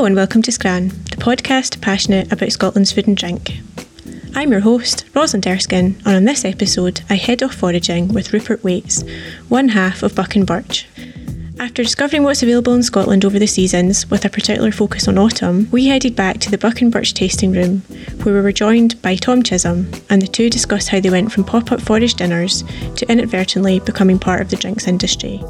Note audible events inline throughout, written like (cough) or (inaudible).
Hello and welcome to Scran, the podcast passionate about Scotland's food and drink. I'm your host, Rosalind Erskine, and on this episode, I head off foraging with Rupert Waites, one half of Buck and Birch. After discovering what's available in Scotland over the seasons, with a particular focus on autumn, we headed back to the Buck and Birch tasting room, where we were joined by Tom Chisholm, and the two discussed how they went from pop up forage dinners to inadvertently becoming part of the drinks industry.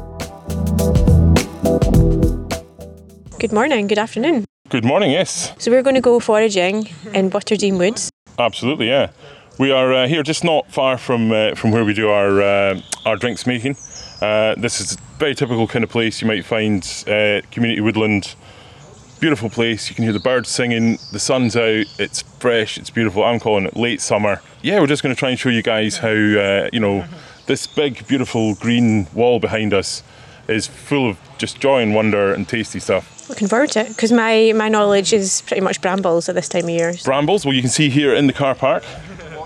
Good morning, good afternoon. Good morning, yes. So we're going to go foraging in Butterdean Woods. Absolutely, yeah. We are uh, here just not far from uh, from where we do our uh, our drinks making. Uh, this is a very typical kind of place you might find uh, community woodland. Beautiful place. You can hear the birds singing. The sun's out. It's fresh. It's beautiful. I'm calling it late summer. Yeah, we're just going to try and show you guys how uh, you know this big, beautiful green wall behind us is full of just joy and wonder and tasty stuff. Looking forward to it because my, my knowledge is pretty much brambles at this time of year. Brambles, well, you can see here in the car park.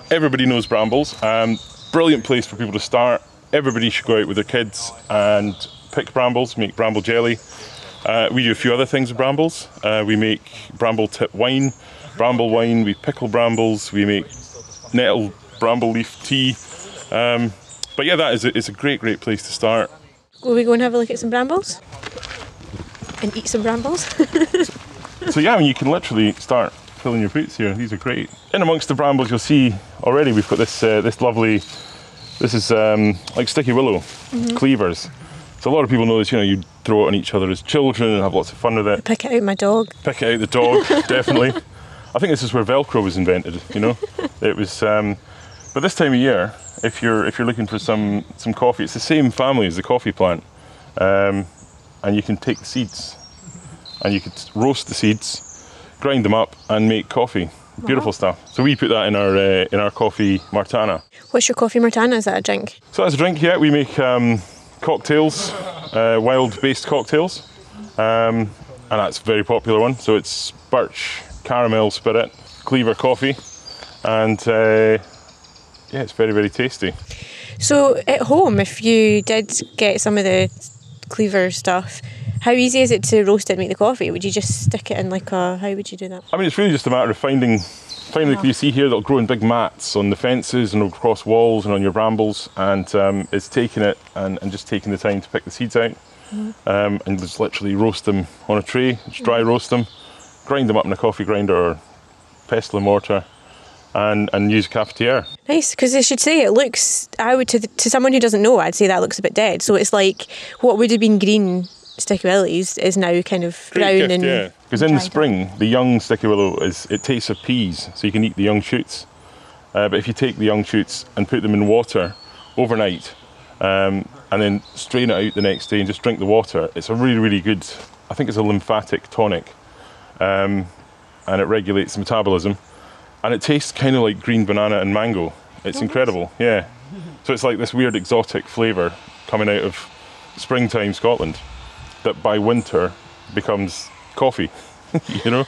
Everybody knows brambles. Um, brilliant place for people to start. Everybody should go out with their kids and pick brambles, make bramble jelly. Uh, we do a few other things with brambles. Uh, we make bramble tip wine, bramble wine, we pickle brambles, we make nettle bramble leaf tea. Um, but yeah, that is a, it's a great, great place to start. Will we go and have a look at some brambles? And eat some brambles? (laughs) So yeah, I mean, you can literally start filling your boots here. These are great. In amongst the brambles, you'll see already we've got this uh, this lovely. This is um, like sticky willow cleavers. So a lot of people know this. You know, you throw it on each other as children and have lots of fun with it. Pick it out my dog. Pick it out the dog, (laughs) definitely. I think this is where Velcro was invented. You know, (laughs) it was. Um, but this time of year, if you're if you're looking for some some coffee, it's the same family as the coffee plant, um, and you can take the seeds, and you could roast the seeds, grind them up, and make coffee. Beautiful stuff. So we put that in our uh, in our coffee martana. What's your coffee martana? Is that a drink? So that's a drink, yeah, we make um, cocktails, uh, wild-based cocktails, um, and that's a very popular one. So it's birch, caramel spirit, cleaver coffee, and uh, yeah, it's very very tasty. So at home, if you did get some of the cleaver stuff, how easy is it to roast it and make the coffee? Would you just stick it in like a? How would you do that? I mean, it's really just a matter of finding, finding like you see here, they'll grow in big mats on the fences and across walls and on your brambles, and um, it's taking it and, and just taking the time to pick the seeds out, um, and just literally roast them on a tray, just dry roast them, grind them up in a coffee grinder or pestle and mortar, and and use a cafetiere. Nice, because I should say it looks. I would to the, to someone who doesn't know, I'd say that looks a bit dead. So it's like what would have been green sticky willies is now kind of brown Great gift, and yeah. Because in the dried up. spring, the young sticky willow is it tastes of peas, so you can eat the young shoots. Uh, but if you take the young shoots and put them in water overnight, um, and then strain it out the next day and just drink the water, it's a really, really good. I think it's a lymphatic tonic, um, and it regulates metabolism, and it tastes kind of like green banana and mango. It's incredible, yeah. So it's like this weird exotic flavour coming out of springtime Scotland that by winter becomes coffee, (laughs) you know?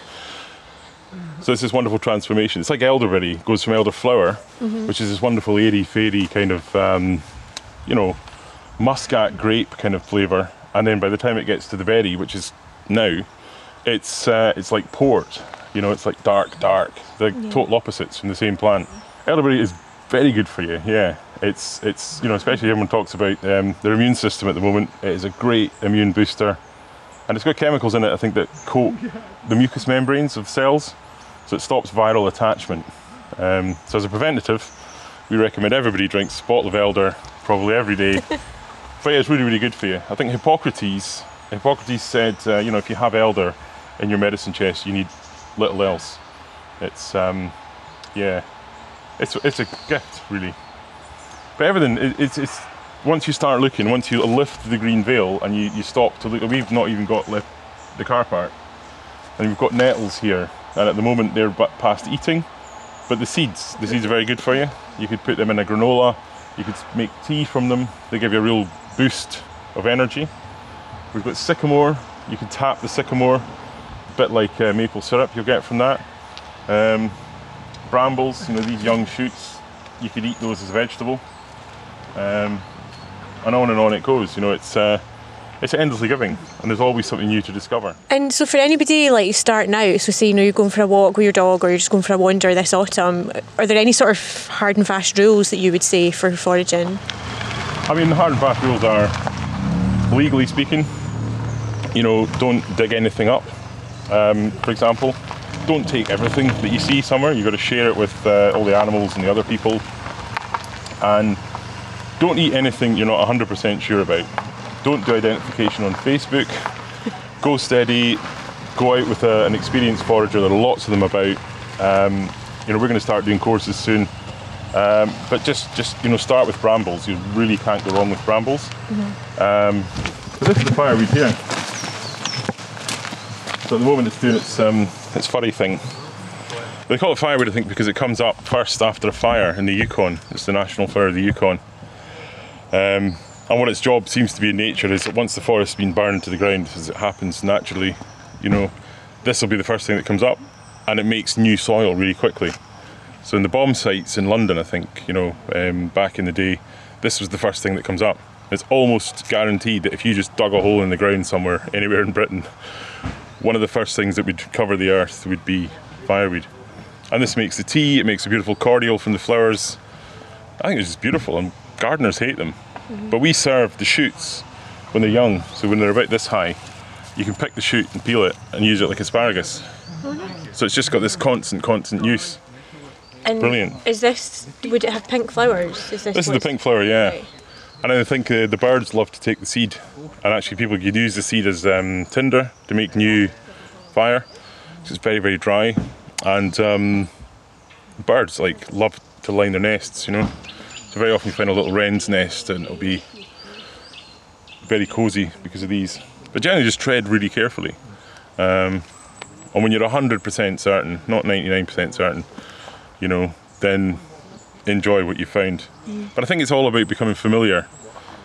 So it's this wonderful transformation. It's like elderberry goes from elderflower, which is this wonderful airy, fairy kind of, um, you know, muscat grape kind of flavour, and then by the time it gets to the berry, which is now, it's uh, it's like port. You know, it's like dark, dark. The total opposites from the same plant. Elderberry is very good for you. Yeah, it's it's you know, especially everyone talks about um, their immune system at the moment. It is a great immune booster, and it's got chemicals in it. I think that coat the mucous membranes of cells, so it stops viral attachment. Um, so as a preventative, we recommend everybody drinks a bottle of elder probably every day. (laughs) but yeah, it's really really good for you. I think Hippocrates Hippocrates said, uh, you know, if you have elder in your medicine chest, you need little else. It's um, yeah, it's it's a gift really. But everything, it, it's it's once you start looking, once you lift the green veil and you, you stop to look, we've not even got left the car park, and we've got nettles here, and at the moment they're but past eating. But the seeds, the seeds are very good for you. You could put them in a granola. You could make tea from them. They give you a real boost of energy. We've got sycamore. You can tap the sycamore, bit like uh, maple syrup you'll get from that. Um, brambles, you know, these young shoots, you could eat those as a vegetable. Um, and on and on it goes. You know, it's uh, it's endlessly giving, and there's always something new to discover. And so, for anybody like starting out, so say you know you're going for a walk with your dog, or you're just going for a wander this autumn, are there any sort of hard and fast rules that you would say for foraging? I mean, the hard and fast rules are, legally speaking, you know, don't dig anything up. Um, for example, don't take everything that you see somewhere. You've got to share it with uh, all the animals and the other people, and don't eat anything you're not 100% sure about don't do identification on Facebook. (laughs) Go steady. Go out with a, an experienced forager. There are lots of them about. Um, you know, we're going to start doing courses soon. Um, but just, just you know, start with brambles. You really can't go wrong with brambles. Mm-hmm. Um, so this is the fireweed here. So at the moment it's doing its um, its furry thing. They call it fireweed, I think, because it comes up first after a fire in the Yukon. It's the national flower of the Yukon. Um, and what its job seems to be in nature is that once the forest's been burned to the ground, as it happens naturally, you know, this will be the first thing that comes up, and it makes new soil really quickly. So in the bomb sites in London, I think, you know, um, back in the day, this was the first thing that comes up. It's almost guaranteed that if you just dug a hole in the ground somewhere, anywhere in Britain, one of the first things that would cover the earth would be fireweed. And this makes the tea, it makes a beautiful cordial from the flowers. I think it's just beautiful, and gardeners hate them. Mm-hmm. But we serve the shoots when they're young, so when they're about this high, you can pick the shoot and peel it and use it like asparagus. Nice. So it's just got this constant, constant use. And Brilliant. Is this? Would it have pink flowers? Is this? This is the pink flower, yeah. Right. And I think uh, the birds love to take the seed, and actually people could use the seed as um, tinder to make new fire. It's very, very dry, and um, birds like love to line their nests. You know. So very often you find a little wren's nest and it'll be very cosy because of these. But generally just tread really carefully. Um, and when you're 100% certain, not 99% certain, you know, then enjoy what you found. Mm. But I think it's all about becoming familiar.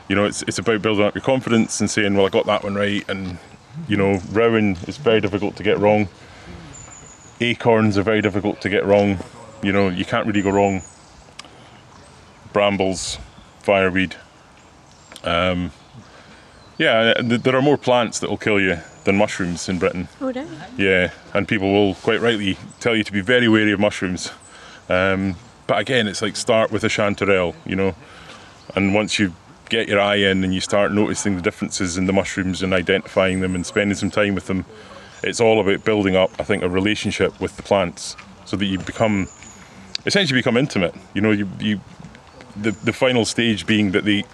You know, it's, it's about building up your confidence and saying, well, I got that one right. And, you know, rowan is very difficult to get wrong. Acorns are very difficult to get wrong. You know, you can't really go wrong brambles, fireweed. Um, yeah, there are more plants that will kill you than mushrooms in Britain. Oh, really? Yeah, and people will quite rightly tell you to be very wary of mushrooms. Um, but again, it's like start with a chanterelle, you know, and once you get your eye in and you start noticing the differences in the mushrooms and identifying them and spending some time with them, it's all about building up, I think, a relationship with the plants so that you become essentially become intimate. You know, you, you the, the final stage being that they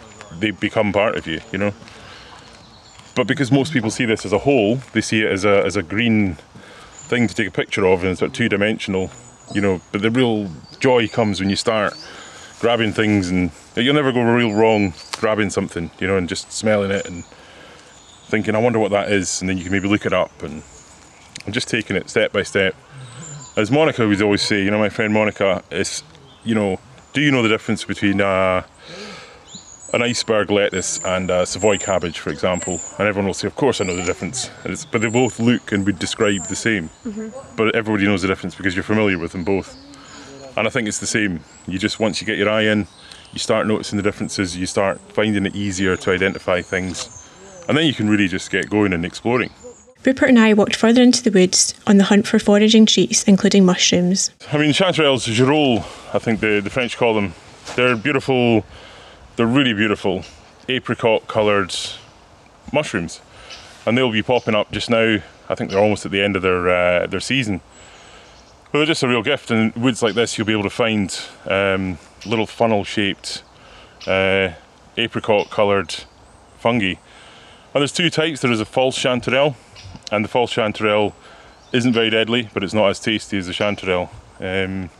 they become part of you, you know. But because most people see this as a whole, they see it as a as a green thing to take a picture of, and it's sort of two dimensional, you know. But the real joy comes when you start grabbing things, and you'll never go real wrong grabbing something, you know, and just smelling it and thinking, I wonder what that is, and then you can maybe look it up and, just taking it step by step. As Monica would always say, you know, my friend Monica is, you know, do you know the difference between uh, an iceberg lettuce and a Savoy cabbage, for example? And everyone will say, Of course I know the difference. but they both look and would describe the same. Mm-hmm. But everybody knows the difference because you're familiar with them both. And I think it's the same. You just, once you get your eye in, you start noticing the differences, you start finding it easier to identify things. And then you can really just get going and exploring. Rupert and I walked further into the woods on the hunt for foraging treats, including mushrooms. I mean, chanterelles, girolles, I think the, the French call them. They're beautiful, they're really beautiful, apricot coloured mushrooms. And they'll be popping up just now. I think they're almost at the end of their, uh, their season. But they're just a real gift. And in woods like this, you'll be able to find um, little funnel shaped, uh, apricot coloured fungi. And there's two types there is a false chanterelle and the false chanterelle isn't very deadly, but it's not as tasty as the chanterelle. Um,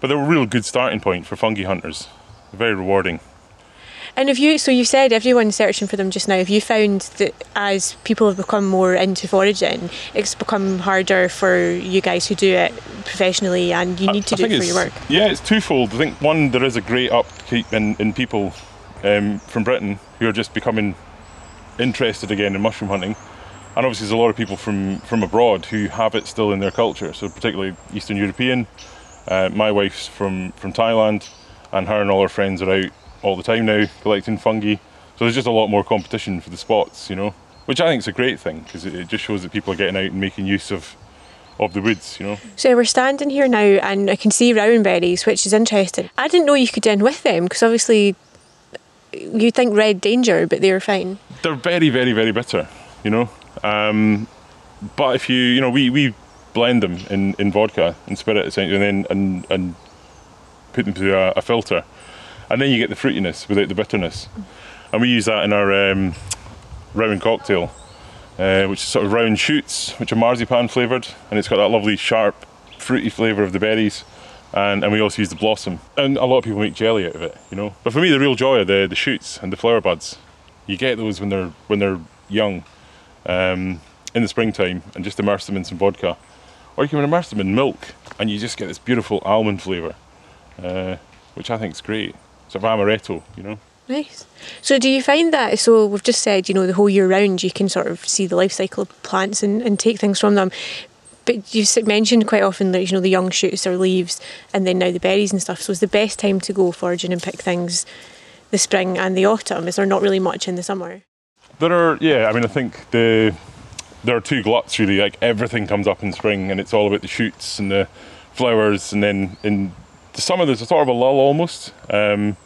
but they're a real good starting point for fungi hunters. Very rewarding. And have you, so you said everyone's searching for them just now. Have you found that as people have become more into foraging, it's become harder for you guys who do it professionally and you need to I, do it for your work? Yeah, it's twofold. I think one, there is a great upkeep in, in people um, from Britain who are just becoming interested again in mushroom hunting and obviously there's a lot of people from from abroad who have it still in their culture so particularly eastern european uh, my wife's from from thailand and her and all her friends are out all the time now collecting fungi So there's just a lot more competition for the spots, you know, which I think is a great thing because it, it just shows that people are getting out and making use of of the woods, you know. So we're standing here now and I can see rowan berries, which is interesting. I didn't know you could in with them because obviously you think red danger, but they're fine. They're very, very, very bitter, you know. Um, but if you, you know, we, we blend them in, in vodka and spirit essentially, and then and, and put them through a, a filter, and then you get the fruitiness without the bitterness. And we use that in our um, rowan cocktail, uh, which is sort of round shoots, which are marzipan flavoured, and it's got that lovely sharp, fruity flavour of the berries. And, and we also use the blossom. And a lot of people make jelly out of it, you know. But for me, the real joy are the, the shoots and the flower buds. You get those when they're when they're young, um, in the springtime, and just immerse them in some vodka, or you can immerse them in milk, and you just get this beautiful almond flavour, uh, which I think is great. Sort of amaretto, you know. Nice. So, do you find that? So, we've just said, you know, the whole year round, you can sort of see the life cycle of plants and, and take things from them. But you've mentioned quite often that, you know, the young shoots or leaves and then now the berries and stuff. So, is the best time to go foraging and pick things the spring and the autumn? Is there not really much in the summer? There are, yeah, I mean, I think the there are two gluts really. Like everything comes up in spring, and it's all about the shoots and the flowers, and then in the summer there's a sort of a lull almost. Um,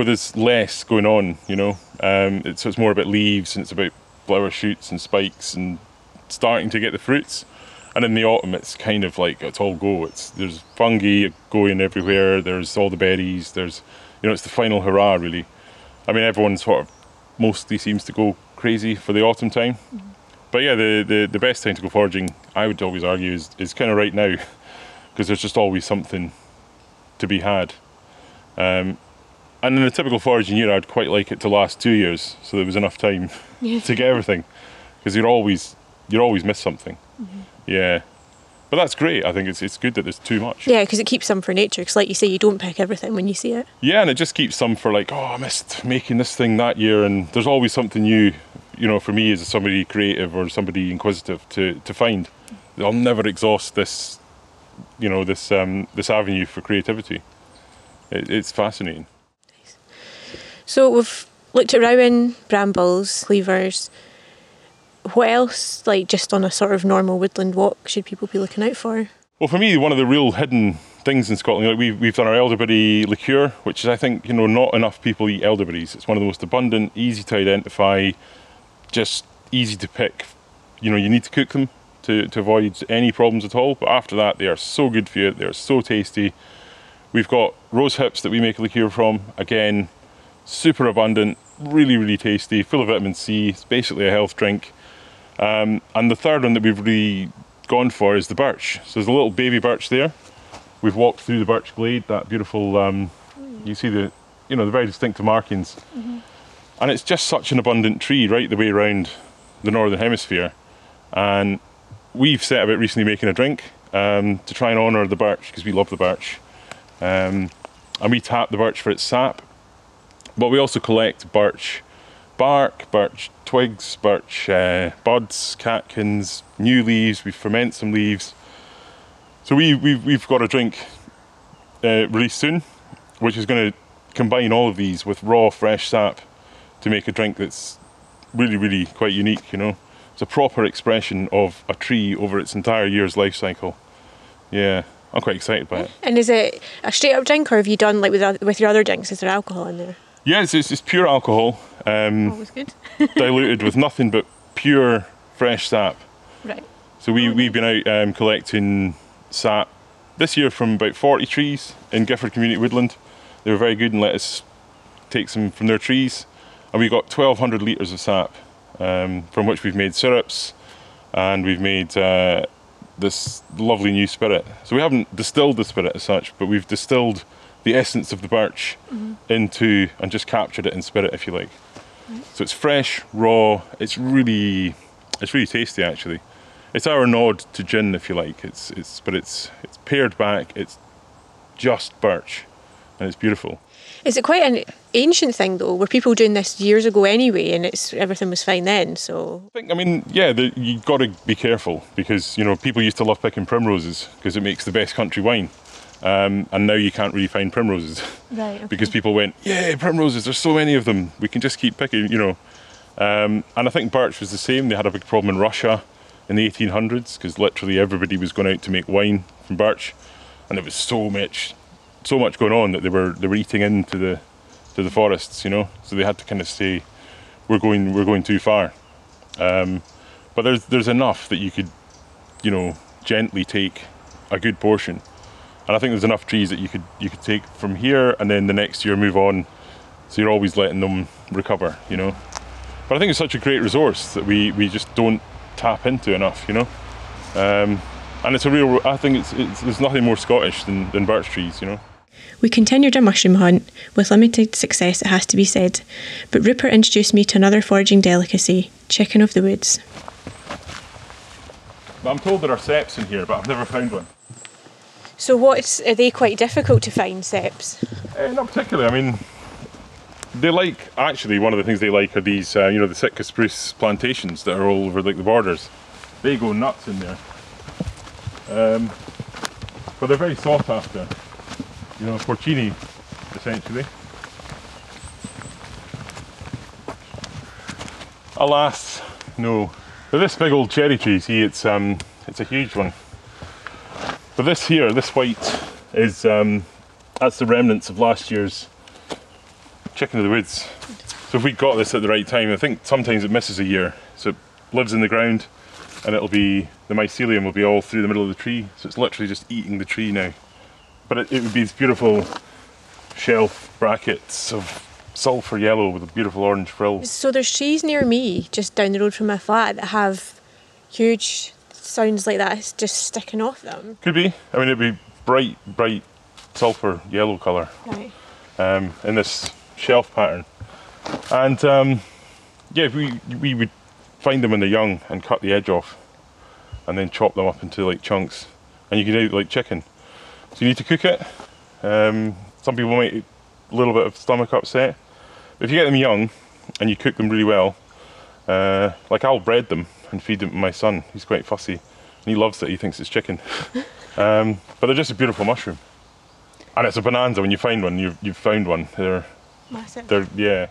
where there's less going on, you know. Um, it's, so it's more about leaves and it's about flower shoots and spikes and starting to get the fruits. And in the autumn, it's kind of like it's all go. It's there's fungi going everywhere. There's all the berries. There's, you know, it's the final hurrah really. I mean, everyone sort of mostly seems to go crazy for the autumn time. Mm-hmm. But yeah, the, the the best time to go foraging, I would always argue, is is kind of right now, (laughs) because there's just always something to be had. Um, and in a typical foraging year, I'd quite like it to last two years, so there was enough time yeah. to get everything, because you're always you're always miss something. Mm-hmm. Yeah, but that's great. I think it's it's good that there's too much. Yeah, because it keeps some for nature. Because like you say, you don't pick everything when you see it. Yeah, and it just keeps some for like, oh, I missed making this thing that year, and there's always something new. You know, for me as somebody creative or somebody inquisitive to to find. I'll never exhaust this, you know, this um, this avenue for creativity. It, it's fascinating. So we've looked at rowan, brambles, cleavers. What else, like just on a sort of normal woodland walk, should people be looking out for? Well, for me, one of the real hidden things in Scotland, like we've, we've done our elderberry liqueur, which is, I think, you know, not enough people eat elderberries. It's one of the most abundant, easy to identify, just easy to pick. You know, you need to cook them to, to avoid any problems at all. But after that, they are so good for you. They are so tasty. We've got rose hips that we make a liqueur from. Again, super abundant, really, really tasty, full of vitamin C. It's basically a health drink. Um, and the third one that we've really gone for is the birch. So there's a little baby birch there. We've walked through the birch glade, that beautiful, um, you see the, you know, the very distinctive markings. Mm-hmm. And it's just such an abundant tree right the way around the northern hemisphere. And we've set about recently making a drink um, to try and honour the birch because we love the birch. Um, and we tap the birch for its sap but we also collect birch bark, birch twigs, birch uh, buds, catkins, new leaves. We ferment some leaves. So we, we've, we've got a drink uh, released soon, which is going to combine all of these with raw, fresh sap to make a drink that's really, really quite unique. You know, it's a proper expression of a tree over its entire year's life cycle. Yeah, I'm quite excited by it. And is it a straight up drink, or have you done like with with your other drinks? Is there alcohol in there? Yeah, it's, it's, it's pure alcohol. Um, Always good. (laughs) diluted with nothing but pure fresh sap. Right. So we, we've been out um, collecting sap this year from about 40 trees in Gifford Community Woodland. They were very good and let us take some from their trees. And we got 1,200 litres of sap, um, from which we've made syrups and we've made uh, this lovely new spirit. So we haven't distilled the spirit as such, but we've distilled the essence of the birch mm-hmm. into and just captured it in spirit, if you like. Mm-hmm. So it's fresh, raw. It's really, it's really tasty actually. It's our nod to gin, if you like. It's it's but it's it's pared back. It's just birch, and it's beautiful. Is it quite an ancient thing though? Were people doing this years ago anyway, and it's everything was fine then? So I think I mean yeah, the, you got to be careful because you know people used to love picking primroses because it makes the best country wine. Um, and now you can't really find primroses (laughs) Right. Okay. because people went, yeah, primroses. There's so many of them. We can just keep picking, you know. Um, and I think birch was the same. They had a big problem in Russia in the 1800s because literally everybody was going out to make wine from birch, and there was so much, so much going on that they were they were eating into the to the forests, you know. So they had to kind of say, we're going we're going too far. Um, but there's there's enough that you could, you know, gently take a good portion. And I think there's enough trees that you could you could take from here and then the next year move on. So you're always letting them recover, you know. But I think it's such a great resource that we, we just don't tap into enough, you know. Um, and it's a real. I think it's, it's there's nothing more Scottish than, than birch trees, you know. We continued our mushroom hunt, with limited success, it has to be said, but Rupert introduced me to another foraging delicacy chicken of the woods. But I'm told there are ceps in here, but I've never found one. So, what's are they quite difficult to find, Ceps? Eh, not particularly. I mean, they like actually one of the things they like are these, uh, you know, the Sitka spruce plantations that are all over like the borders. They go nuts in there. Um, but they're very sought after. You know, porcini, essentially. Alas, no. But this big old cherry tree, see, it's um, it's a huge one. But this here, this white, is um, that's the remnants of last year's chicken of the woods. So if we got this at the right time, I think sometimes it misses a year. So it lives in the ground, and it'll be the mycelium will be all through the middle of the tree. So it's literally just eating the tree now. But it, it would be these beautiful shelf brackets of sulphur yellow with a beautiful orange frill. So, there's trees near me, just down the road from my flat, that have huge sounds like that just sticking off them. Could be. I mean, it'd be bright, bright sulphur yellow colour. Right. um, in this shelf pattern. And um, yeah, we we would find them when they're young and cut the edge off, and then chop them up into like chunks, and you can eat like chicken. So you need to cook it. Um, some people might eat a little bit of stomach upset. But if you get them young and you cook them really well, uh, like I'll bread them and feed them to my son. He's quite fussy, and he loves it. He thinks it's chicken. (laughs) um, but they're just a beautiful mushroom, and it's a bonanza when you find one. You've you've found one. They're Massive. they're yeah.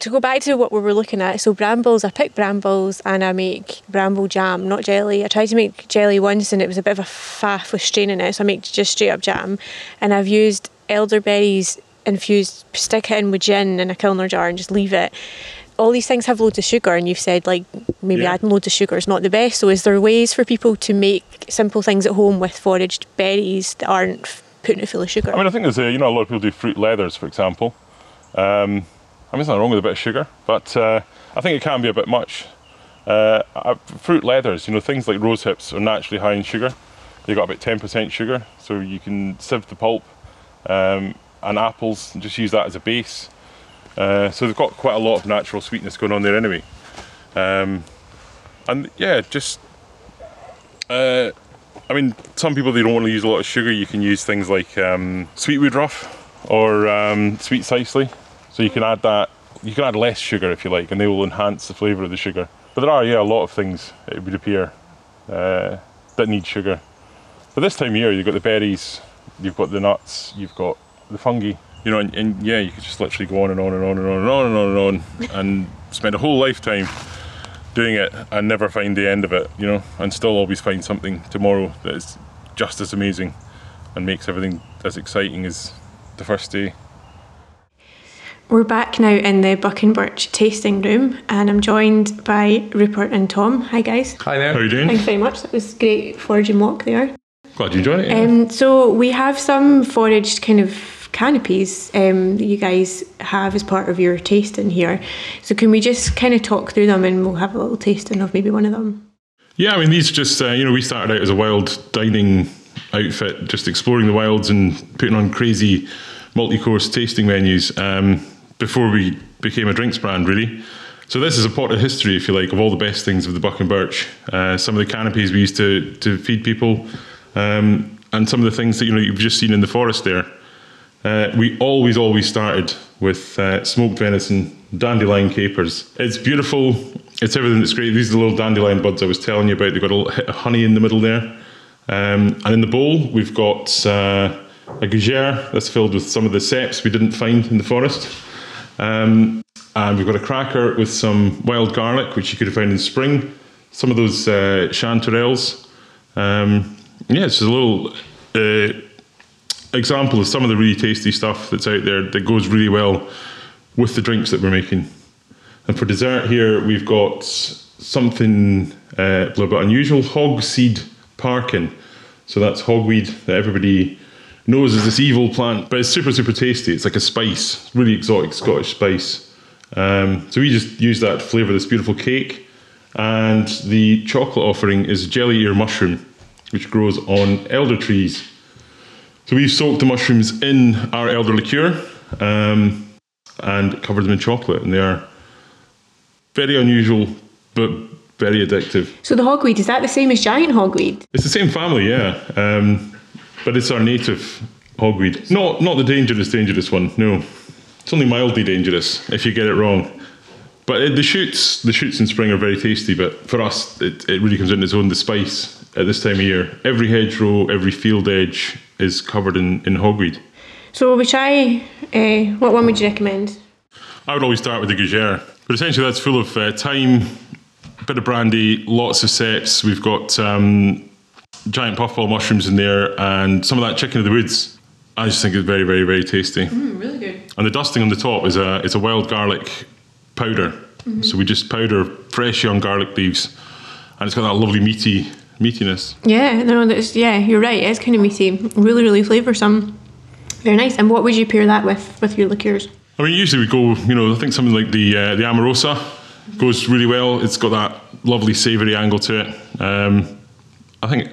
To go back to what we were looking at, so brambles, I pick brambles and I make bramble jam, not jelly. I tried to make jelly once and it was a bit of a faff with straining it, so I make just straight up jam. And I've used elderberries infused, stick it in with gin in a Kilner jar and just leave it. All these things have loads of sugar, and you've said like maybe Yeah. adding loads of sugar is not the best. So, is there ways for people to make simple things at home with foraged berries that aren't putting it full of sugar? I mean, I think there's a you know a lot of people do fruit leathers, for example. Um, I mean, there's nothing wrong with a bit of sugar, but uh, I think it can be a bit much. Uh, uh, fruit leathers, you know, things like rose hips are naturally high in sugar. They've got about 10% sugar, so you can sieve the pulp. Um, and apples, and just use that as a base. Uh, so they've got quite a lot of natural sweetness going on there anyway. Um, and yeah, just uh, I mean, some people they don't want to use a lot of sugar. You can use things like um, sweet woodruff or um, sweet cicely. So you can add that. You can add less sugar if you like, and they will enhance the flavour of the sugar. But there are yeah a lot of things it would appear uh, that need sugar. But this time of year, you've got the berries, you've got the nuts, you've got the fungi. You know, and, and yeah, you could just literally go on and on and on and on and on and on and on (laughs) and spend a whole lifetime doing it and never find the end of it, you know, and still always find something tomorrow that is just as amazing and makes everything as exciting as the first day. We're back now in the Buck and Birch tasting room, and I'm joined by Rupert and Tom. Hi, guys. Hi there. How are you doing? Thanks very much. That was great foraging walk there. Glad you enjoyed it. Um, so we have some foraged kind of canapés um, that you guys have as part of your tasting here. So can we just kind of talk through them and we'll have a little tasting of maybe one of them? Yeah, I mean, these just, uh, you know, we started out as a wild dining outfit, just exploring the wilds and putting on crazy multi course tasting menus um, before we became a drinks brand, really. So, this is a pot of history, if you like, of all the best things of the Buck and Birch. Uh, some of the canapés we used to, to feed people, um, and some of the things that, you know, you've just seen in the forest there. Uh, we always, always started with uh, smoked venison, dandelion capers. It's beautiful. It's everything that's great. These are the little dandelion buds I was telling you about. They've got a little hit of honey in the middle there. Um, and in the bowl, we've got uh, a gougere that's filled with some of the ceps we didn't find in the forest. Um, and we've got a cracker with some wild garlic, which you could have found in spring. Some of those uh, chanterelles. Um, yeah, it's a little uh, example of some of the really tasty stuff that's out there that goes really well with the drinks that we're making. And for dessert here, we've got something uh, a little bit unusual hog seed parkin. So that's hogweed that everybody knows as this evil plant, but it's super, super tasty. It's like a spice, really exotic Scottish spice. Um, so we just use that to flavour this beautiful cake. And the chocolate offering is jelly ear mushroom, which grows on elder trees. So we've soaked the mushrooms in our elder liqueur um, and covered them in chocolate, and they are very unusual but very addictive. So the hogweed is that the same as giant hogweed? It's the same family, yeah, um, but it's our native hogweed. Not not the dangerous, dangerous one. No, it's only mildly dangerous if you get it wrong. But it, the shoots, the shoots in spring are very tasty. But for us, it, it really comes in its own. The spice at this time of year. Every hedgerow, every field edge is covered in, in hogweed. So we try. Uh, what one would you recommend? I would always start with the gougere, but essentially that's full of uh, thyme, a bit of brandy, lots of ceps. We've got um, giant puffball mushrooms in there, and some of that chicken of the woods. I just think it's very, very, very tasty. Mm, really good. And the dusting on the top is a it's a wild garlic powder. Mm-hmm. So we just powder fresh young garlic leaves, and it's got that lovely meaty meatiness. Yeah, no, that's yeah, you're right. It's kind of meaty, really, really flavoursome. Very nice. And what would you pair that with with your liqueurs? I mean, usually we go, you know, I think something like the uh, the Amorosa goes really well. It's got that lovely savoury angle to it. Um, I think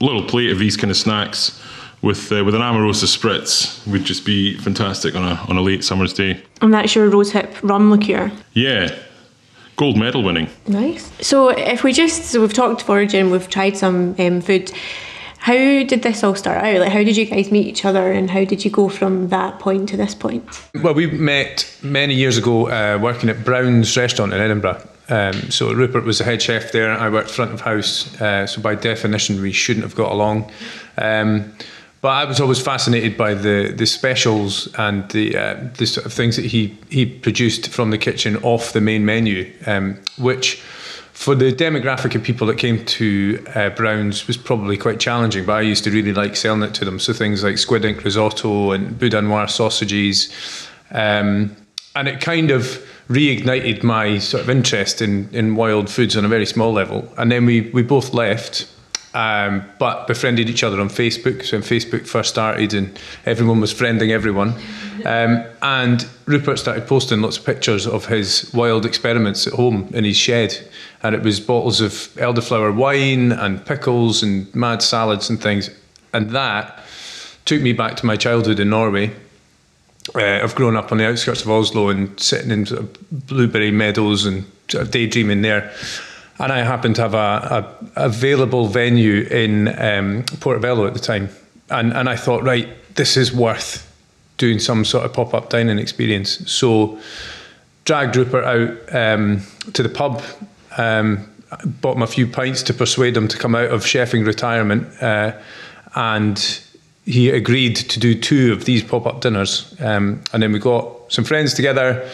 a little plate of these kind of snacks with uh, with an Amorosa spritz would just be fantastic on a on a late summer's day. And that's your rosehip rum liqueur. Yeah, gold medal winning. Nice. So if we just so we've talked foraging, we've tried some um, food. How did this all start out? Like, how did you guys meet each other, and how did you go from that point to this point? Well, we met many years ago uh, working at Brown's restaurant in Edinburgh. Um, so Rupert was the head chef there. I worked front of house. Uh, so by definition, we shouldn't have got along. Um, but I was always fascinated by the the specials and the uh, the sort of things that he he produced from the kitchen off the main menu, um, which for the demographic of people that came to uh, Brown's was probably quite challenging. But I used to really like selling it to them. So things like squid ink risotto and boudin noir sausages, um, and it kind of reignited my sort of interest in in wild foods on a very small level. And then we we both left um, but befriended each other on Facebook. So when Facebook first started, and everyone was friending everyone, um, and Rupert started posting lots of pictures of his wild experiments at home in his shed, and it was bottles of elderflower wine and pickles and mad salads and things, and that took me back to my childhood in Norway. Uh, I've grown up on the outskirts of Oslo and sitting in sort of blueberry meadows and sort of daydreaming there and I happened to have a, a available venue in um, Portobello at the time, and and I thought, right, this is worth doing some sort of pop up dining experience. So, dragged Rupert out um, to the pub. Um, bought him a few pints to persuade him to come out of chefing retirement, uh, and he agreed to do two of these pop up dinners. Um, and then we got some friends together,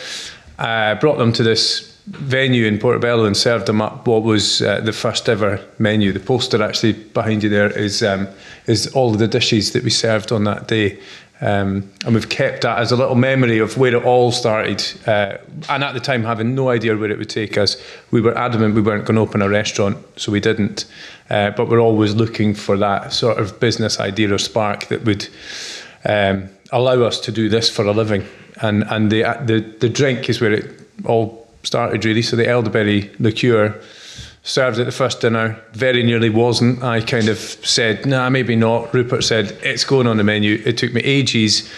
uh, brought them to this venue in Portobello and served them up what was uh, the first ever menu. The poster actually behind you there is um, is all of the dishes that we served on that day. Um, and we've kept that as a little memory of where it all started. Uh, and at the time, having no idea where it would take us, we were adamant we weren't going to open a restaurant, so we didn't. Uh, but we're always looking for that sort of business idea or spark that would um, allow us to do this for a living. And and the the the drink is where it all started really. So the elderberry liqueur served at the first dinner very nearly wasn't. I kind of said, nah, maybe not. Rupert said, it's going on the menu. It took me ages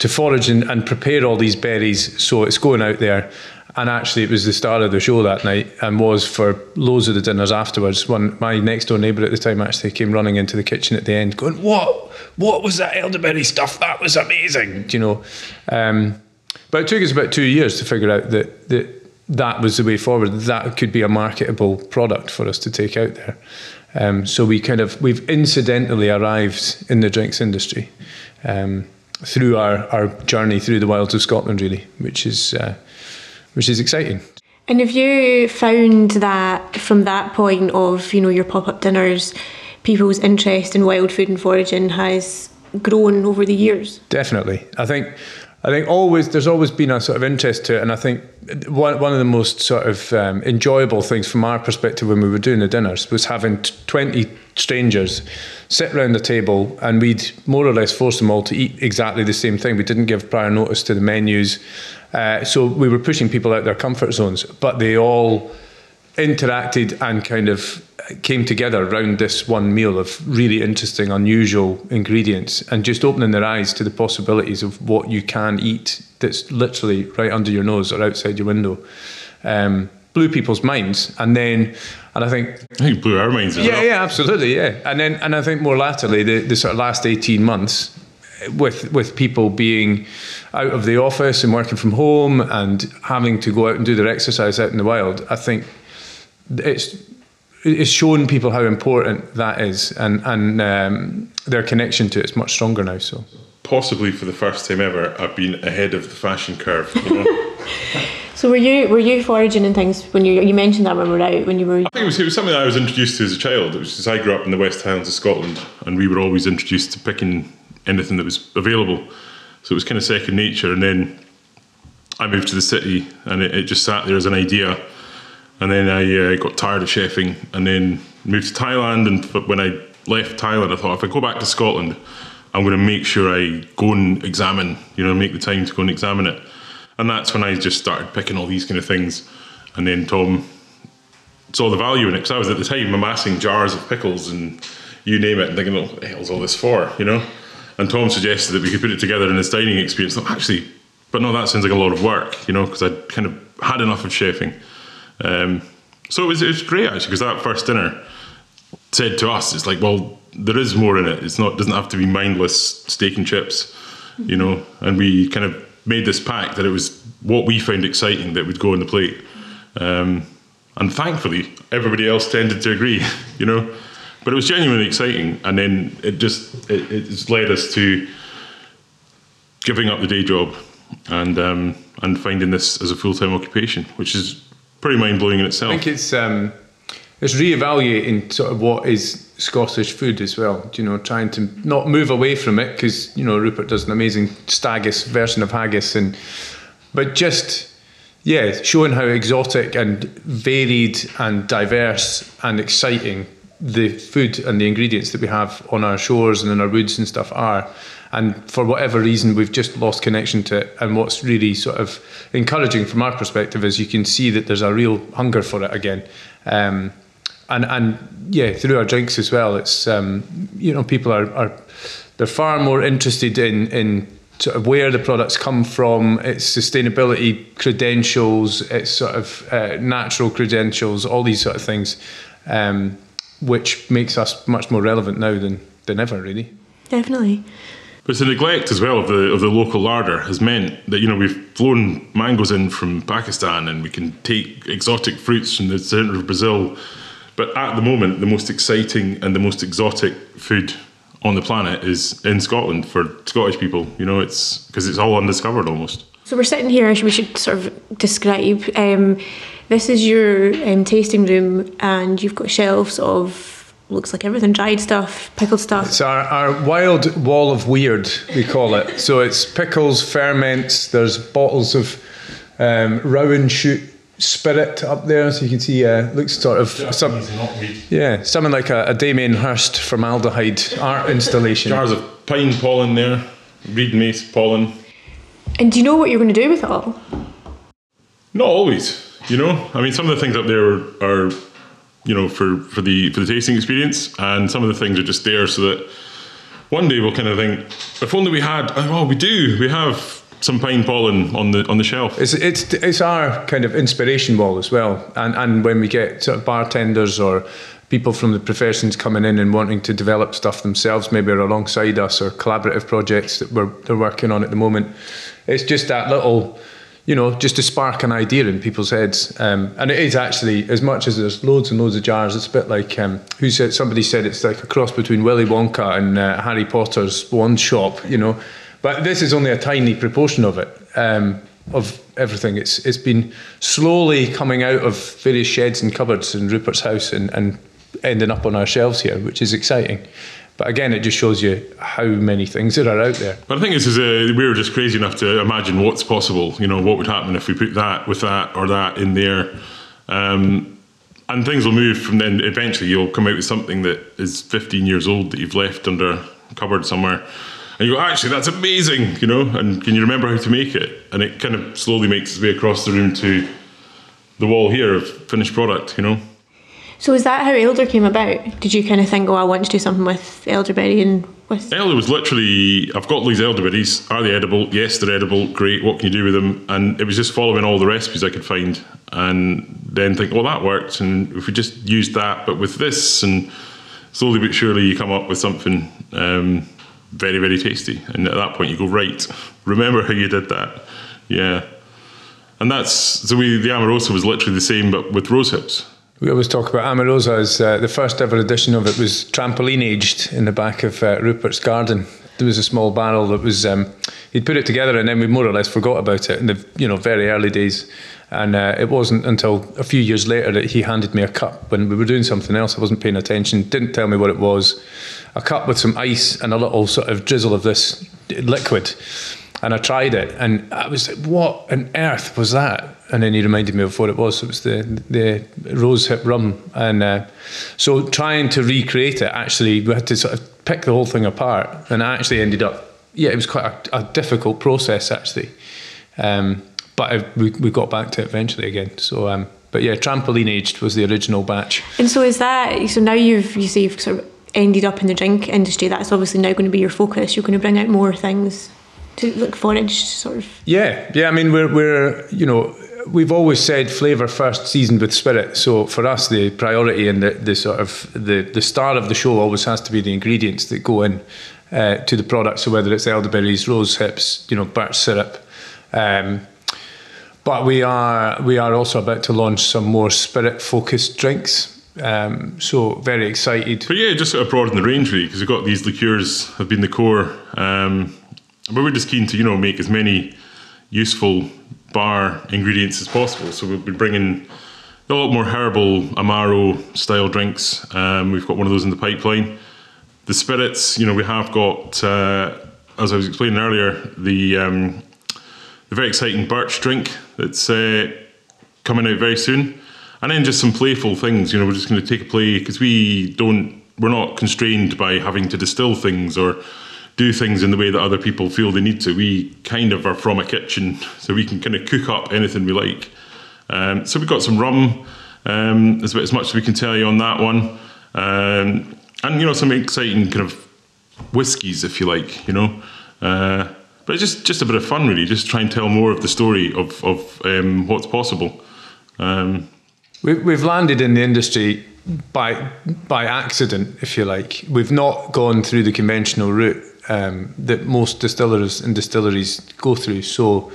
to forage and, and prepare all these berries, so it's going out there. And actually, it was the star of the show that night and was for loads of the dinners afterwards. One, my next door neighbour at the time actually came running into the kitchen at the end going, What? What was that elderberry stuff? That was amazing, you know. Um, but it took us about two years to figure out that, that that was the way forward. That could be a marketable product for us to take out there. Um, so we kind of we've incidentally arrived in the drinks industry, um, through our, our journey through the wilds of Scotland, really, which is uh, which is exciting. And have you found that from that point of you know your pop up dinners, people's interest in wild food and foraging has grown over the years? Definitely, I think. I think always there's always been a sort of interest to it, and I think one one of the most sort of um, enjoyable things from our perspective when we were doing the dinners was having twenty strangers sit around the table, and we'd more or less force them all to eat exactly the same thing. We didn't give prior notice to the menus, uh, so we were pushing people out their comfort zones, but they all interacted and kind of came together around this one meal of really interesting, unusual ingredients and just opening their eyes to the possibilities of what you can eat that's literally right under your nose or outside your window. Um, blew people's minds. And then, and I think. I think blew our minds as yeah, well. Yeah, absolutely, yeah. And then, and I think more latterly, the, the sort of last 18 months, with with people being out of the office and working from home and having to go out and do their exercise out in the wild, I think it's it's shown people how important that is, and and um, their connection to it is much stronger now. So possibly for the first time ever, I've been ahead of the fashion curve. You know? (laughs) so were you were you foraging and things when you you mentioned that when we were out when you were? I think it was, it was something I was introduced to as a child. It was just I grew up in the West Highlands of Scotland, and we were always introduced to picking anything that was available. So it was kind of second nature. And then I moved to the city, and it, it just sat there as an idea. And then I uh, got tired of chefing, and then moved to Thailand. And when I left Thailand, I thought if I go back to Scotland, I'm going to make sure I go and examine, you know, make the time to go and examine it. And that's when I just started picking all these kind of things. And then Tom saw the value in it because I was at the time amassing jars of pickles and you name it and thinking, oh, what the hell's all this for, you know? And Tom suggested that we could put it together in this dining experience. Thought, actually, but no, that sounds like a lot of work, you know, because I'd kind of had enough of chefing. Um, so it was, it was great actually, because that first dinner said to us, it's like, well, there is more in it. It's not doesn't have to be mindless steak and chips, you know. And we kind of made this pact that it was what we found exciting that would go on the plate. Um, and thankfully, everybody else tended to agree, (laughs) you know. But it was genuinely exciting, and then it just it, it's led us to giving up the day job and um, and finding this as a full time occupation, which is pretty mind blowing in itself. I think it's um, it's reevaluating sort of what is Scottish food as well. You know, trying to not move away from it because you know Rupert does an amazing stagus version of haggis, and but just yeah, showing how exotic and varied and diverse and exciting the food and the ingredients that we have on our shores and in our woods and stuff are. And for whatever reason, we've just lost connection to it. And what's really sort of encouraging from our perspective is you can see that there's a real hunger for it again. Um, and and yeah, through our drinks as well, it's um, you know people are, are they're far more interested in in sort of where the products come from, its sustainability credentials, its sort of uh, natural credentials, all these sort of things. Um, which makes us much more relevant now than, than ever, really. Definitely. But the neglect as well of the of the local larder has meant that you know we've flown mangoes in from Pakistan and we can take exotic fruits from the centre of Brazil. But at the moment, the most exciting and the most exotic food on the planet is in Scotland for Scottish people. You know, it's because it's all undiscovered almost. So we're sitting here. We should sort of describe. Um, this is your um, tasting room, and you've got shelves of looks like everything dried stuff, pickled stuff. It's our, our wild wall of weird, we call it. so it's pickles, ferments, there's bottles of um, rowan shoot spirit up there, so you can see uh, looks sort of some, yeah, something like a, a Damien Hirst formaldehyde art installation. Jars of pine pollen there, reed mace pollen. And do you know what you're going to do with it all? Not always. You know, I mean, some of the things up there are, are, you know, for, for the for the tasting experience, and some of the things are just there so that one day we'll kind of think, if only we had. Oh, we do. We have some pine pollen on the on the shelf. It's it's it's our kind of inspiration wall as well, and and when we get sort of bartenders or people from the professions coming in and wanting to develop stuff themselves, maybe or alongside us or collaborative projects that we're they're working on at the moment, it's just that little you know, just to spark an idea in people's heads. Um, and it is actually, as much as there's loads and loads of jars, it's a bit like um, who said somebody said it's like a cross between Willy Wonka and uh, Harry Potter's wand shop, you know. But this is only a tiny proportion of it, um, of everything. It's it's been slowly coming out of various sheds and cupboards in Rupert's house and, and ending up on our shelves here, which is exciting. But again, it just shows you how many things there are out there. But I think this is a, we were just crazy enough to imagine what's possible. You know, what would happen if we put that with that or that in there. Um, and things will move from then. Eventually, you'll come out with something that is 15 years old that you've left under cupboard somewhere. And you go, actually, that's amazing, you know, and can you remember how to make it? And it kind of slowly makes its way across the room to the wall here of finished product, you know. So is that how Aelder came about? Did you kind of think, oh, I want to do something with elderberry and with? Aelder was literally, I've got these elderberries. Are they edible? Yes, they're edible. Great. What can you do with them? And it was just following all the recipes I could find, and then think, well, that worked. And if we just used that, but with this, and slowly but surely, you come up with something um, very, very tasty. And at that point, you go, right, remember how you did that? Yeah. And that's so we the Amorosa was literally the same, but with rose hips. We always talk about Amorosa as uh, the first ever edition of it was trampoline aged in the back of uh, Rupert's garden. There was a small barrel that was um, he'd put it together and then we more or less forgot about it in the you know very early days. And uh, it wasn't until a few years later that he handed me a cup when we were doing something else. I wasn't paying attention, didn't tell me what it was. A cup with some ice and a little sort of drizzle of this liquid and I tried it, and I was like, "What on earth was that?" And then he reminded me of what it was. It was the the rose hip rum, and uh, so trying to recreate it, actually, we had to sort of pick the whole thing apart, and I actually ended up. Yeah, it was quite a, a difficult process actually, um, but I, we we got back to it eventually again. So. Um, but yeah, trampoline aged was the original batch. And so is that so now you've you say you've sort of ended up in the drink industry. That's obviously now going to be your focus. You're going to bring out more things to look forage sort of yeah yeah i mean we're, we're you know we've always said flavour first seasoned with spirit so for us the priority and the, the sort of the, the star of the show always has to be the ingredients that go in uh, to the product so whether it's elderberries rose hips you know birch syrup um, but we are we are also about to launch some more spirit focused drinks um, so very excited. But yeah, just sort of broaden the range really because we've got these liqueurs have been the core. Um, but we're just keen to you know make as many useful bar ingredients as possible. So we'll be bringing a lot more herbal amaro style drinks. Um, we've got one of those in the pipeline. The spirits, you know, we have got, uh, as I was explaining earlier, the um, the very exciting birch drink that's uh, coming out very soon, and then just some playful things. You know, we're just going to take a play because we don't, we're not constrained by having to distill things or do things in the way that other people feel they need to. We kind of are from a kitchen, so we can kind of cook up anything we like. Um, so we've got some rum. Um, as much as we can tell you on that one, um, and you know some exciting kind of whiskies, if you like. You know, uh, but it's just just a bit of fun, really. Just try and tell more of the story of of um, what's possible. Um, we've landed in the industry by by accident, if you like. We've not gone through the conventional route um, that most distillers and distilleries go through. So,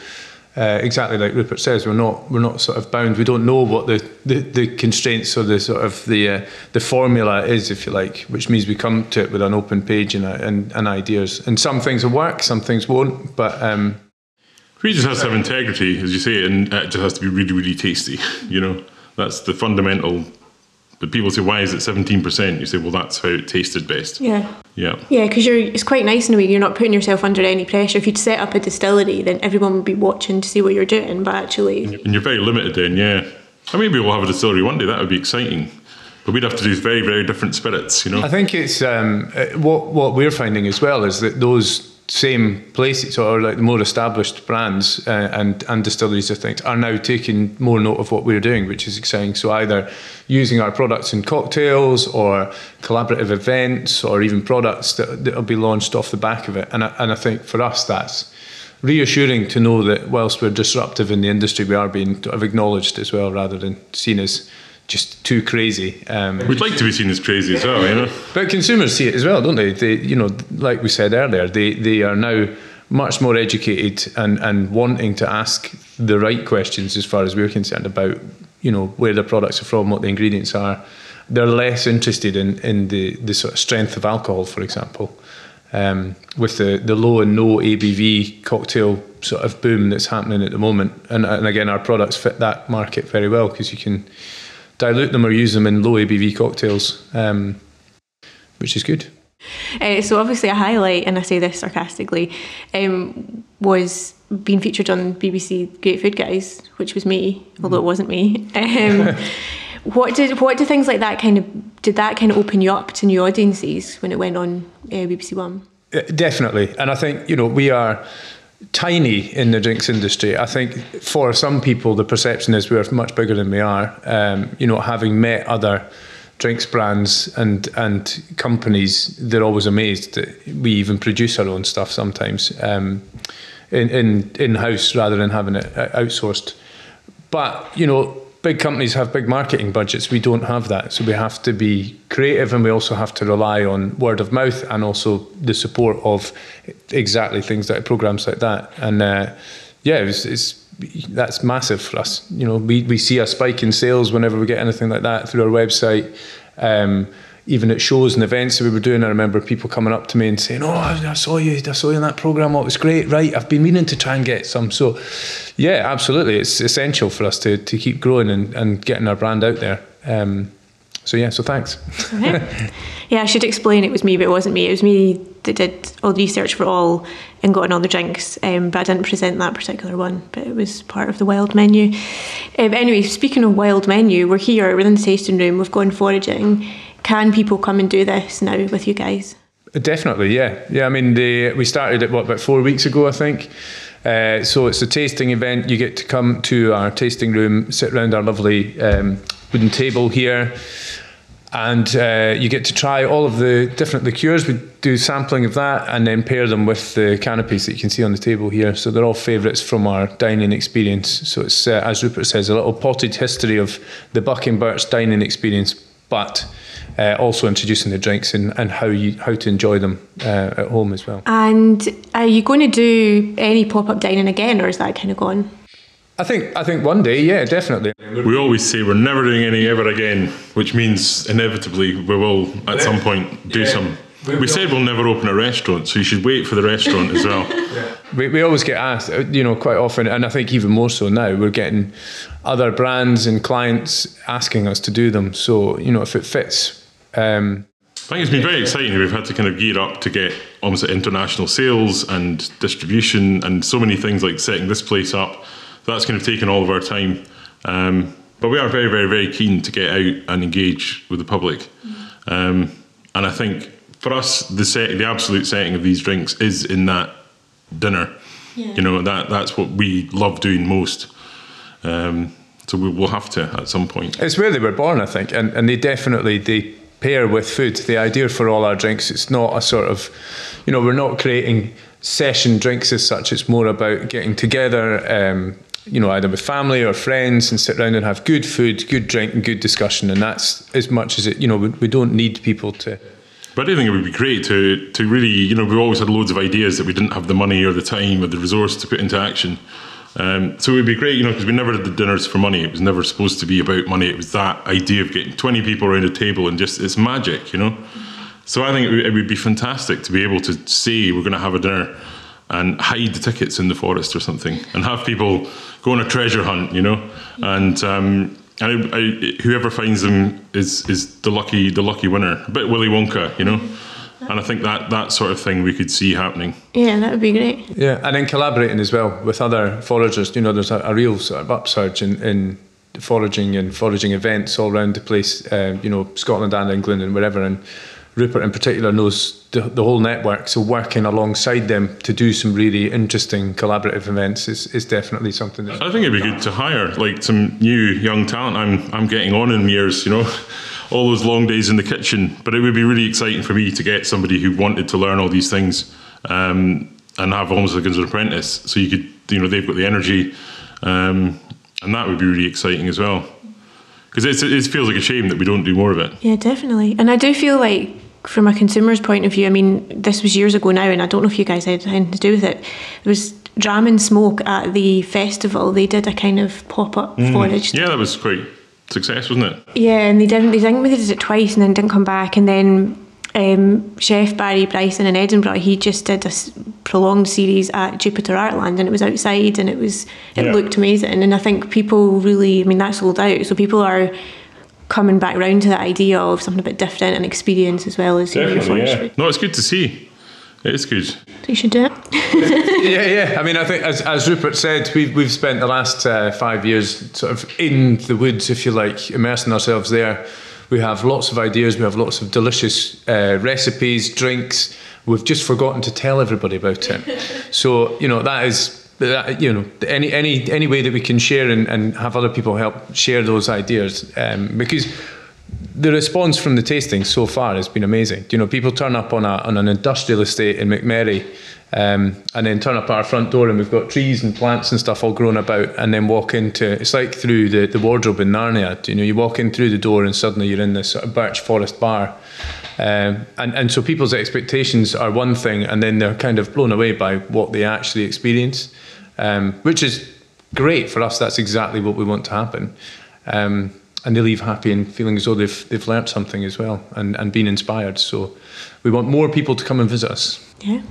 uh, exactly like Rupert says, we're not we're not sort of bound. We don't know what the, the, the constraints or the sort of the uh, the formula is, if you like, which means we come to it with an open page and, and, and ideas. And some things will work, some things won't. But um, we just has to have integrity, as you say, and it just has to be really really tasty. (laughs) You know, that's the fundamental but people say, why is it 17%? You say, well, that's how it tasted best. Yeah. Yeah. Yeah, because you're it's quite nice in a way. You're not putting yourself under any pressure. If you'd set up a distillery, then everyone would be watching to see what you're doing. But actually, and you're very limited then. Yeah. I mean, maybe we'll have a distillery one day. That would be exciting. But we'd have to do very, very different spirits, you know. I think it's um, uh, what what we're finding as well is that those same places or like the more established brands uh, and and distilleries of things are now taking more note of what we're doing, which is exciting. So either using our products in cocktails or collaborative events or even products that that'll be launched off the back of it. And I, and I think for us that's reassuring to know that whilst we're disruptive in the industry, we are being acknowledged as well, rather than seen as just too crazy. Um, We'd like to be seen as crazy as well, you know. But consumers see it as well, don't they? They, you know, like we said earlier, they they are now much more educated and, and wanting to ask the right questions as far as we're concerned about you know where the products are from, what the ingredients are. They're less interested in, in the, the sort of strength of alcohol, for example. Um, with the, the low and no ABV cocktail sort of boom that's happening at the moment. And, and again, our products fit that market very well because you can dilute them or use them in low ABV cocktails, um, which is good. Uh, so obviously a highlight, and I say this sarcastically, um, was being featured on BBC Great Food Guys, which was me, although it mm. wasn't me. Um, (laughs) what did what do things like that kind of did that kind of open you up to new audiences when it went on uh, BBC One? Uh, definitely, and I think you know we are tiny in the drinks industry. I think for some people the perception is we're much bigger than we are. Um, you know, having met other drinks brands and and companies, they're always amazed that we even produce our own stuff sometimes um, in in in house rather than having it uh, outsourced. But you know, big companies have big marketing budgets. We don't have that, so we have to be creative, and we also have to rely on word of mouth and also the support of exactly things like programs like that. And uh, yeah, it's, it's that's massive for us. You know, we, we see a spike in sales whenever we get anything like that through our website. Um, even at shows and events that we were doing, I remember people coming up to me and saying, "Oh, I saw you, I saw you in that program. Oh, it was great. Right, I've been meaning to try and get some." So, yeah, absolutely, it's essential for us to to keep growing and, and getting our brand out there. Um, so yeah, so thanks. Okay. (laughs) yeah, I should explain it was me, but it wasn't me. It was me that did all the research for all and got in all the drinks, um, but I didn't present that particular one. But it was part of the wild menu. Um, anyway, speaking of wild menu, we're here within the tasting room. We've gone foraging. Can people come and do this now with you guys? Definitely, yeah, yeah. I mean, we started it what about four weeks ago, I think. Uh, so it's a tasting event. You get to come to our tasting room, sit around our lovely um, wooden table here and uh, you get to try all of the different liqueurs. We do sampling of that and then pair them with the canapés that you can see on the table here. So they're all favourites from our dining experience. So it's, uh, as Rupert says, a little potted history of the Buck and Birch dining experience, but uh, also introducing the drinks and, and how you how to enjoy them uh, at home as well. And are you going to do any pop up dining again, or is that kind of gone? I think I think one day, yeah, definitely. We always say we're never doing any ever again, which means inevitably we will at some point do yeah. some. We said we'll never open a restaurant, so you should wait for the restaurant as well. (laughs) Yeah. We, we always get asked, uh, you know, quite often, and I think even more so now, we're getting other brands and clients asking us to do them. So, you know, if it fits. Um, I think it's been very exciting. We've had to kind of gear up to get almost international sales and distribution and so many things like setting this place up that's kind of taken all of our time. Um, but we are very, very, very keen to get out and engage with the public. Um, and I think for us, the set, the absolute setting of these drinks is in that dinner. Yeah. You know that that's what we love doing most. Um, so we will have to at some point. It's where they were born, I think, and and they definitely they pair with food. The idea for all our drinks, it's not a sort of, you know, we're not creating session drinks as such. It's more about getting together, um, you know, either with family or friends and sit around and have good food, good drink, and good discussion. And that's as much as it, you know, we, we don't need people to. But I think it would be great to to really, you know, we've always had loads of ideas that we didn't have the money or the time or the resource to put into action. Um, so it would be great, you know, because we never did the dinners for money. It was never supposed to be about money. It was that idea of getting 20 people around a table and just, it's magic, you know? So I think it would be fantastic to be able to say we're going to have a dinner and hide the tickets in the forest or something and have people go on a treasure hunt, you know, and um, and I, I, whoever finds them is is the lucky the lucky winner. A bit Willy Wonka, you know. And I think that that sort of thing we could see happening. Yeah, that would be great. Yeah, and then collaborating as well with other foragers. You know, there's a, a real sort of upsurge in, in foraging and foraging events all around the place. Um, you know, Scotland and England and wherever. And Rupert in particular knows the, the, whole network. So working alongside them to do some really interesting collaborative events is, is definitely something. I think it'd be good to hire like some new young talent. I'm I'm getting on in years, you know, (laughs) all those long days in the kitchen. But it would be really exciting for me to get somebody who wanted to learn all these things um, and have almost like as an apprentice. So you could, you know, they've got the energy, um, and that would be really exciting as well because it feels like a shame that we don't do more of it. Yeah, definitely. And I do feel like from a consumer's point of view, I mean, this was years ago now, and I don't know if you guys had anything to do with it. It was Dram and Smoke at the festival. They did a kind of pop up forage. Yeah, that was quite success, wasn't it? Yeah, and they didn't. They think they did it twice and then didn't come back. And then um, Chef Barry Bryson in Edinburgh, he just did a prolonged series at Jupiter Artland, and it was outside, and it was it Yeah. looked amazing. And I think people really, I mean, that sold out. So people are coming back round to the idea of something a bit different and experience as well as you know, your yeah. No, it's good to see. It is good. So you should do it. (laughs) yeah, yeah. I mean, I think as, as Rupert said, we've we've spent the last uh, five years sort of in the woods, if you like, immersing ourselves there. We have lots of ideas. We have lots of delicious uh, recipes, drinks. We've just forgotten to tell everybody about it. (laughs) So you know that is. That, you know, any any any way that we can share and, and have other people help share those ideas, um, because the response from the tasting so far has been amazing. You know, people turn up on a on an industrial estate in Macmerry, um, and then turn up at our front door, and we've got trees and plants and stuff all grown about, and then walk into. It's like through the the wardrobe in Narnia. You know, you walk in through the door, and suddenly you're in this sort of birch forest bar. Um, and, and so people's expectations are one thing, and then they're kind of blown away by what they actually experience, um, which is great for us. That's exactly what we want to happen. Um, and they leave happy and feeling as though they've, they've learnt something as well and, and been inspired. So we want more people to come and visit us. Yeah.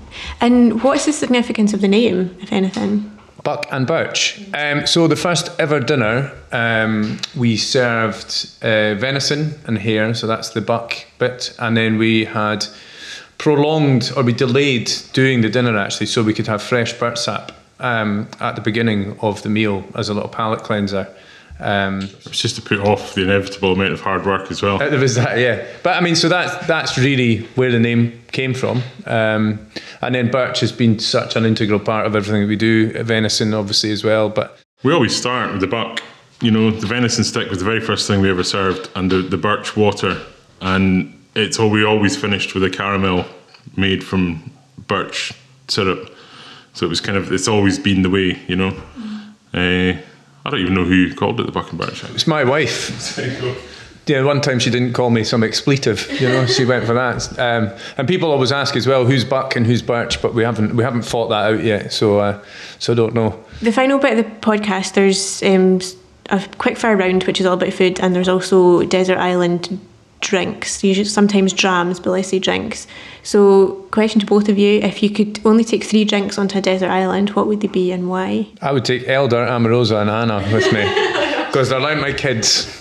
And what's the significance of the name, if anything? Buck and Birch. Um, so the first ever dinner, um, we served uh, venison and hare, so that's the buck bit, and then we had prolonged or we delayed doing the dinner actually, so we could have fresh birch sap um, at the beginning of the meal as a little palate cleanser. Um, It's just to put off the inevitable amount of hard work as well. Uh, There was that, yeah. But I mean, so that's that's really where the name came from. Um, and then birch has been such an integral part of everything that we do. Venison, obviously, as well. But We always start with the buck. You know, the venison stick was the very first thing we ever served, and the, the birch water. And it's all we always finished with a caramel made from birch syrup. So it was kind of, it's always been the way, you know. Uh, I don't even know who called it the buck and birch. actually. it's my wife. Yeah, one time she didn't call me some expletive. You know, she went for that. Um, and people always ask as well, who's buck and who's birch, but we haven't we haven't fought that out yet. So uh, so I don't know. The final bit of the podcast, there's um, a quick fire round, which is all about food, and there's also desert island drinks. Usually, sometimes drams, but let's say drinks. So, question to both of you: If you could only take three drinks onto a desert island, what would they be and why? I would take Aelder, Amorosa, and Anna with me because they're like my kids.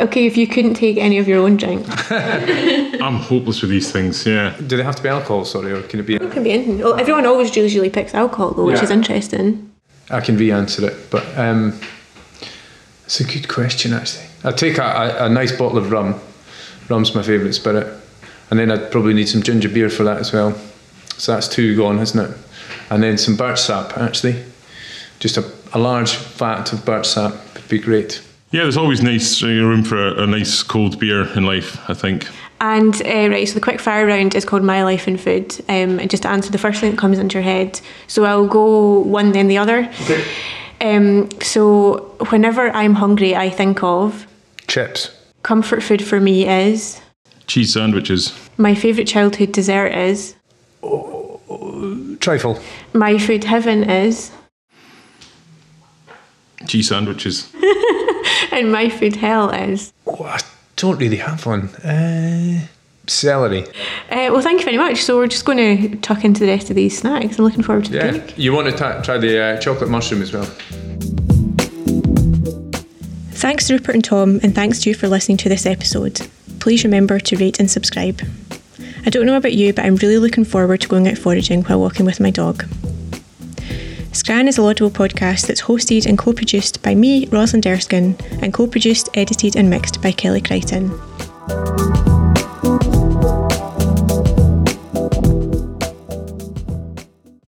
Okay, if you couldn't take any of your own drinks. (laughs) I'm hopeless with these things, yeah. Do they have to be alcohol? Sorry, or can it be? it can be anything. Well, everyone always usually picks alcohol though, which Yeah. is interesting. I can re-answer it, but um, it's a good question actually. I'd take a, a, a nice bottle of rum. Rum's my favourite spirit, and then I'd probably need some ginger beer for that as well. So that's two gone, isn't it? And then some birch sap actually. Just a, a large vat of birch sap would be great. Yeah, there's always nice uh, room for a, a nice cold beer in life, I think. And uh, right, so the quick fire round is called My Life in Food. Um, and just to answer the first thing that comes into your head. So I'll go one then the other. Um, so whenever I'm hungry, I think of Chips. comfort food for me is Cheese sandwiches. my favourite childhood dessert is Trifle. my food heaven is Cheese sandwiches. (laughs) and my food hell is. Oh, I don't really have one. Uh, celery. Uh, well, thank you very much. So we're just going to tuck into the rest of these snacks. I'm looking forward to the Yeah. cake. You want to ta- try the uh, chocolate mushroom as well? Thanks Rupert and Tom, and thanks to you for listening to this episode. Please remember to rate and subscribe. I don't know about you, but I'm really looking forward to going out foraging while walking with my dog. Scran is a laudable podcast that's hosted and co produced by me, Rosalind Erskine, and co produced, edited, and mixed by Kelly Crichton.